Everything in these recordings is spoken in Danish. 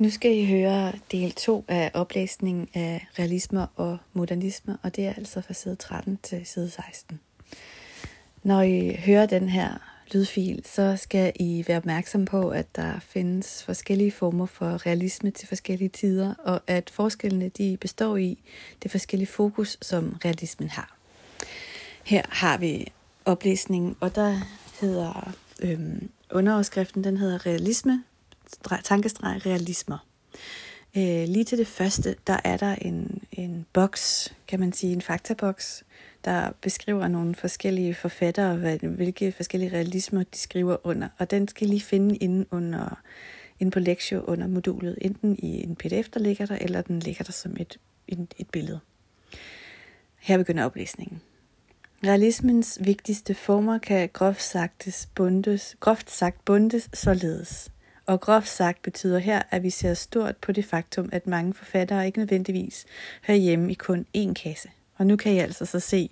Nu skal I høre del 2 af oplæsningen af realisme og modernisme, og det er altså fra side 13 til side 16. Når I hører den her lydfil, så skal I være opmærksom på, at der findes forskellige former for realisme til forskellige tider, og at forskellene de består i det forskellige fokus, som realismen har. Her har vi oplæsningen, og der hedder øhm, underoverskriften, den hedder realisme, tankestreg realismer. Øh, lige til det første, der er der en, en boks, kan man sige, en faktaboks, der beskriver nogle forskellige forfattere, hvad, hvilke forskellige realismer de skriver under. Og den skal I lige finde inde, under, inde på Lektio under modulet, enten i en pdf, der ligger der, eller den ligger der som et, et, et billede. Her begynder oplæsningen. Realismens vigtigste former kan groft sagtes bundes, groft sagt bundes således. Og groft sagt betyder her, at vi ser stort på det faktum, at mange forfattere ikke nødvendigvis hører hjemme i kun én kasse. Og nu kan I altså så se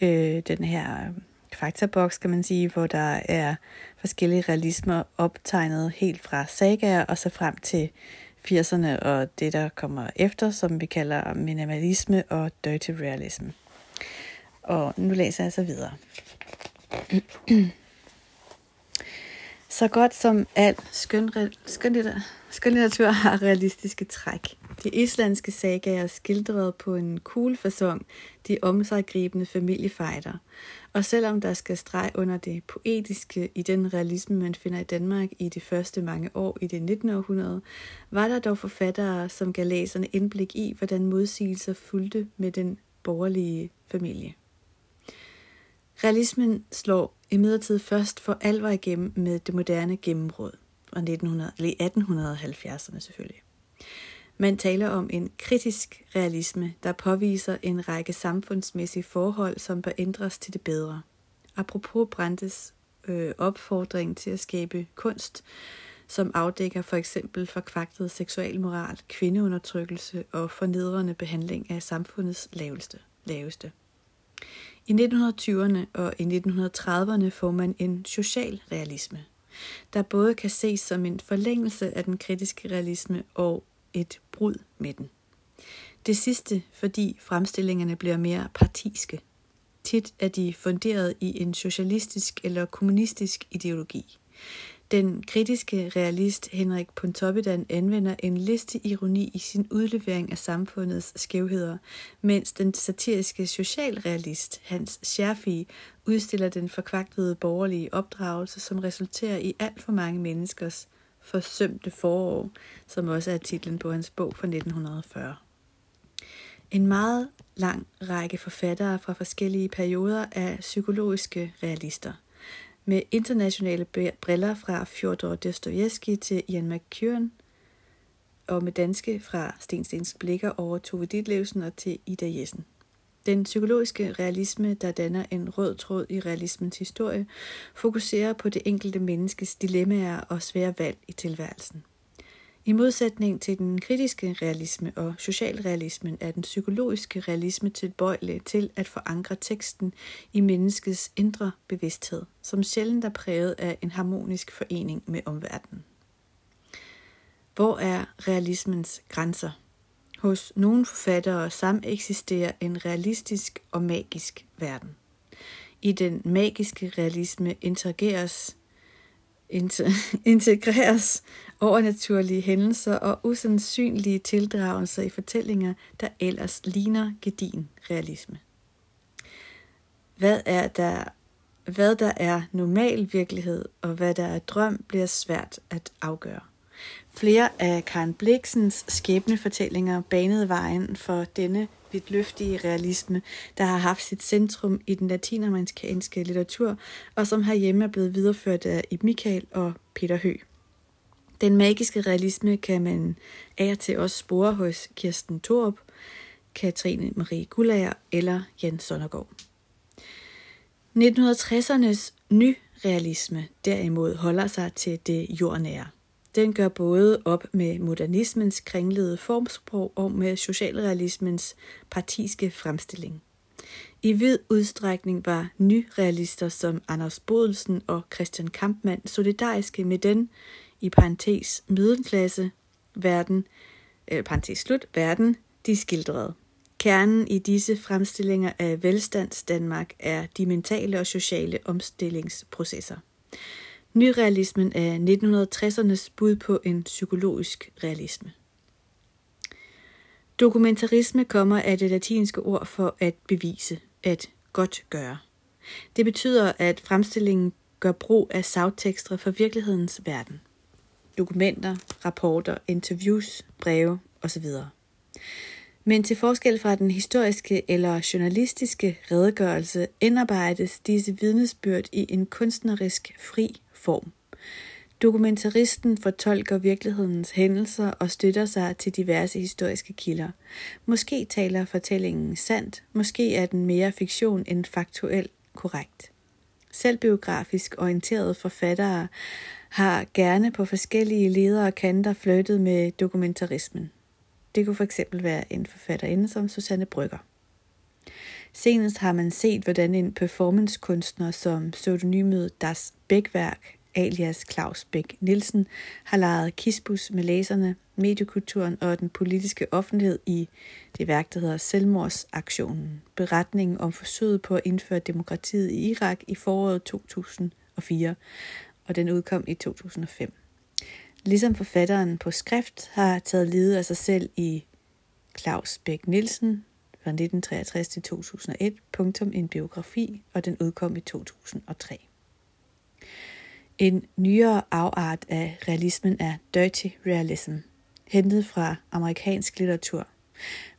øh, den her faktaboks, kan man sige, hvor der er forskellige realismer optegnet helt fra sagaer og så frem til 80'erne og det, der kommer efter, som vi kalder minimalisme og dirty realism. Og nu læser jeg så videre. Så godt som al skønlitteratur har realistiske træk. De islandske sagaer skildret på en cool fasong de omsaggribende familiefejder. Og selvom der skal streg under det poetiske i den realisme, man finder i Danmark i de første mange år i det 19. århundrede, var der dog forfattere, som gav læserne indblik i, hvordan modsigelser fulgte med den borgerlige familie. Realismen slår imidlertid først for alvor igennem med det moderne gennembrud fra 1900, 1870'erne selvfølgelig. Man taler om en kritisk realisme, der påviser en række samfundsmæssige forhold, som bør ændres til det bedre. Apropos Brandes øh, opfordring til at skabe kunst, som afdækker for eksempel forkvagtet seksualmoral, kvindeundertrykkelse og fornedrende behandling af samfundets laveste. laveste. I 1920'erne og i 1930'erne får man en social realisme, der både kan ses som en forlængelse af den kritiske realisme og et brud med den. Det sidste, fordi fremstillingerne bliver mere partiske. Tit er de funderet i en socialistisk eller kommunistisk ideologi. Den kritiske realist Henrik Pontoppidan anvender en listig ironi i sin udlevering af samfundets skævheder, mens den satiriske socialrealist Hans Scherfi udstiller den forkvaktede borgerlige opdragelse, som resulterer i alt for mange menneskers forsømte forår, som også er titlen på hans bog fra 1940. En meget lang række forfattere fra forskellige perioder er psykologiske realister – med internationale briller fra Fjodor Dostoyevsky til Ian McEwan, og med danske fra Sten Stens Blikker over Tove Ditlevsen og til Ida Jessen. Den psykologiske realisme, der danner en rød tråd i realismens historie, fokuserer på det enkelte menneskes dilemmaer og svære valg i tilværelsen. I modsætning til den kritiske realisme og socialrealismen er den psykologiske realisme tilbøjelig til at forankre teksten i menneskets indre bevidsthed, som sjældent er præget af en harmonisk forening med omverdenen. Hvor er realismens grænser? Hos nogle forfattere sameksisterer en realistisk og magisk verden. I den magiske realisme interageres integreres overnaturlige hændelser og usandsynlige tildragelser i fortællinger, der ellers ligner gedin realisme. Hvad er der hvad der er normal virkelighed og hvad der er drøm, bliver svært at afgøre. Flere af Karen Bliksens skæbnefortællinger banede vejen for denne vidtløftige realisme, der har haft sit centrum i den latinamerikanske litteratur, og som herhjemme er blevet videreført af Ib Michael og Peter Hø. Den magiske realisme kan man af og til også spore hos Kirsten Thorup, Katrine Marie Gullager eller Jens Sondergaard. 1960'ernes nyrealisme derimod holder sig til det jordnære. Den gør både op med modernismens kringlede formsprog og med socialrealismens partiske fremstilling. I vid udstrækning var nyrealister som Anders Bodelsen og Christian Kampmann solidariske med den, i parentes middelklasse, verden, øh, parentes slut, verden, de skildrede. Kernen i disse fremstillinger af velstands Danmark er de mentale og sociale omstillingsprocesser. Nyrealismen er 1960'ernes bud på en psykologisk realisme. Dokumentarisme kommer af det latinske ord for at bevise, at godt gøre. Det betyder, at fremstillingen gør brug af sagtekster fra virkelighedens verden. Dokumenter, rapporter, interviews, breve osv. Men til forskel fra den historiske eller journalistiske redegørelse indarbejdes disse vidnesbyrd i en kunstnerisk fri form. Dokumentaristen fortolker virkelighedens hændelser og støtter sig til diverse historiske kilder. Måske taler fortællingen sandt, måske er den mere fiktion end faktuel korrekt. Selvbiografisk orienterede forfattere har gerne på forskellige ledere og kanter flyttet med dokumentarismen. Det kunne fx være en forfatterinde som Susanne Brygger. Senest har man set, hvordan en performancekunstner som pseudonymet Das Bækværk, alias Claus Bæk Nielsen, har lejet kispus med læserne, mediekulturen og den politiske offentlighed i det værk, der hedder Selvmordsaktionen. Beretningen om forsøget på at indføre demokratiet i Irak i foråret 2004, og den udkom i 2005 ligesom forfatteren på skrift har taget lide af sig selv i Claus Bæk Nielsen fra 1963 til 2001, punktum en biografi, og den udkom i 2003. En nyere afart af realismen er dirty realism, hentet fra amerikansk litteratur.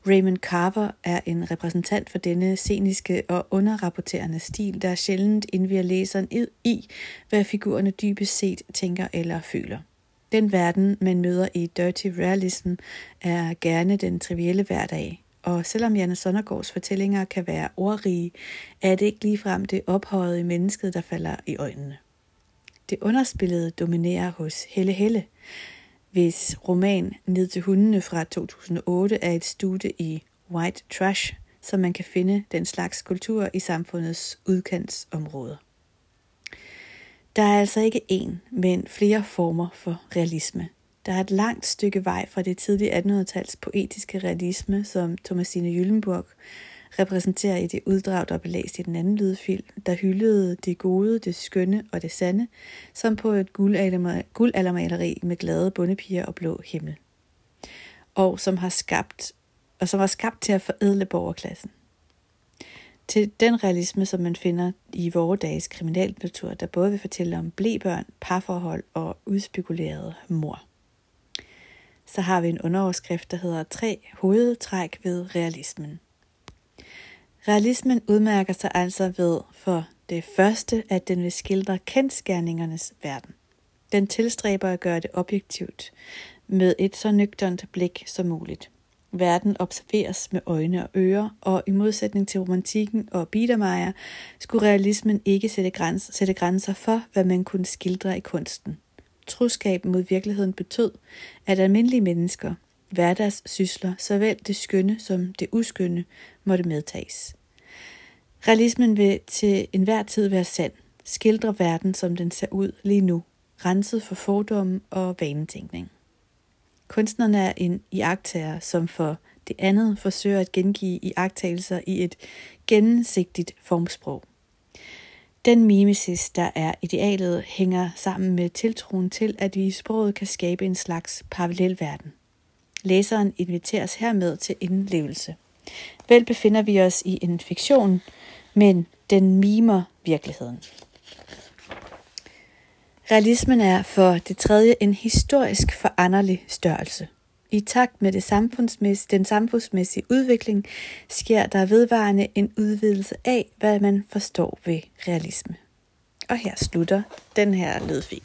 Raymond Carver er en repræsentant for denne sceniske og underrapporterende stil, der sjældent indviger læseren i, hvad figurerne dybest set tænker eller føler. Den verden, man møder i Dirty Realism, er gerne den trivielle hverdag. Og selvom Janne Sondergaards fortællinger kan være ordrige, er det ikke ligefrem det ophøjede i mennesket, der falder i øjnene. Det underspillede dominerer hos Helle Helle, hvis roman Ned til hundene fra 2008 er et studie i white trash, så man kan finde den slags kultur i samfundets udkantsområder. Der er altså ikke én, men flere former for realisme. Der er et langt stykke vej fra det tidlige 1800-tals poetiske realisme, som Thomasine Jyllenburg repræsenterer i det uddrag, der blev læst i den anden lydfilm, der hyldede det gode, det skønne og det sande, som på et guldaldermaleri med glade bundepiger og blå himmel. Og som har skabt og som var skabt til at forædle borgerklassen til den realisme, som man finder i vores dages kriminallitteratur, der både vil fortælle om blæbørn, parforhold og udspekuleret mor. Så har vi en underoverskrift, der hedder Tre hovedtræk ved realismen. Realismen udmærker sig altså ved for det første, at den vil skildre kendskærningernes verden. Den tilstræber at gøre det objektivt, med et så nøgternt blik som muligt. Verden observeres med øjne og ører, og i modsætning til romantikken og Biedermeier, skulle realismen ikke sætte, græns, sætte grænser for, hvad man kunne skildre i kunsten. Troskab mod virkeligheden betød, at almindelige mennesker, hverdagssysler, såvel det skønne som det uskønne, måtte medtages. Realismen vil til enhver tid være sand, skildre verden, som den ser ud lige nu, renset for fordomme og vanetænkning. Kunstneren er en iagtager, som for det andet forsøger at gengive iagtagelser i et gennemsigtigt formsprog. Den mimesis, der er idealet, hænger sammen med tiltroen til, at vi i sproget kan skabe en slags parallelverden. Læseren inviteres hermed til indlevelse. Vel befinder vi os i en fiktion, men den mimer virkeligheden. Realismen er for det tredje en historisk foranderlig størrelse. I takt med det samfundsmæssige, den samfundsmæssige udvikling sker der vedvarende en udvidelse af, hvad man forstår ved realisme. Og her slutter den her lydfil.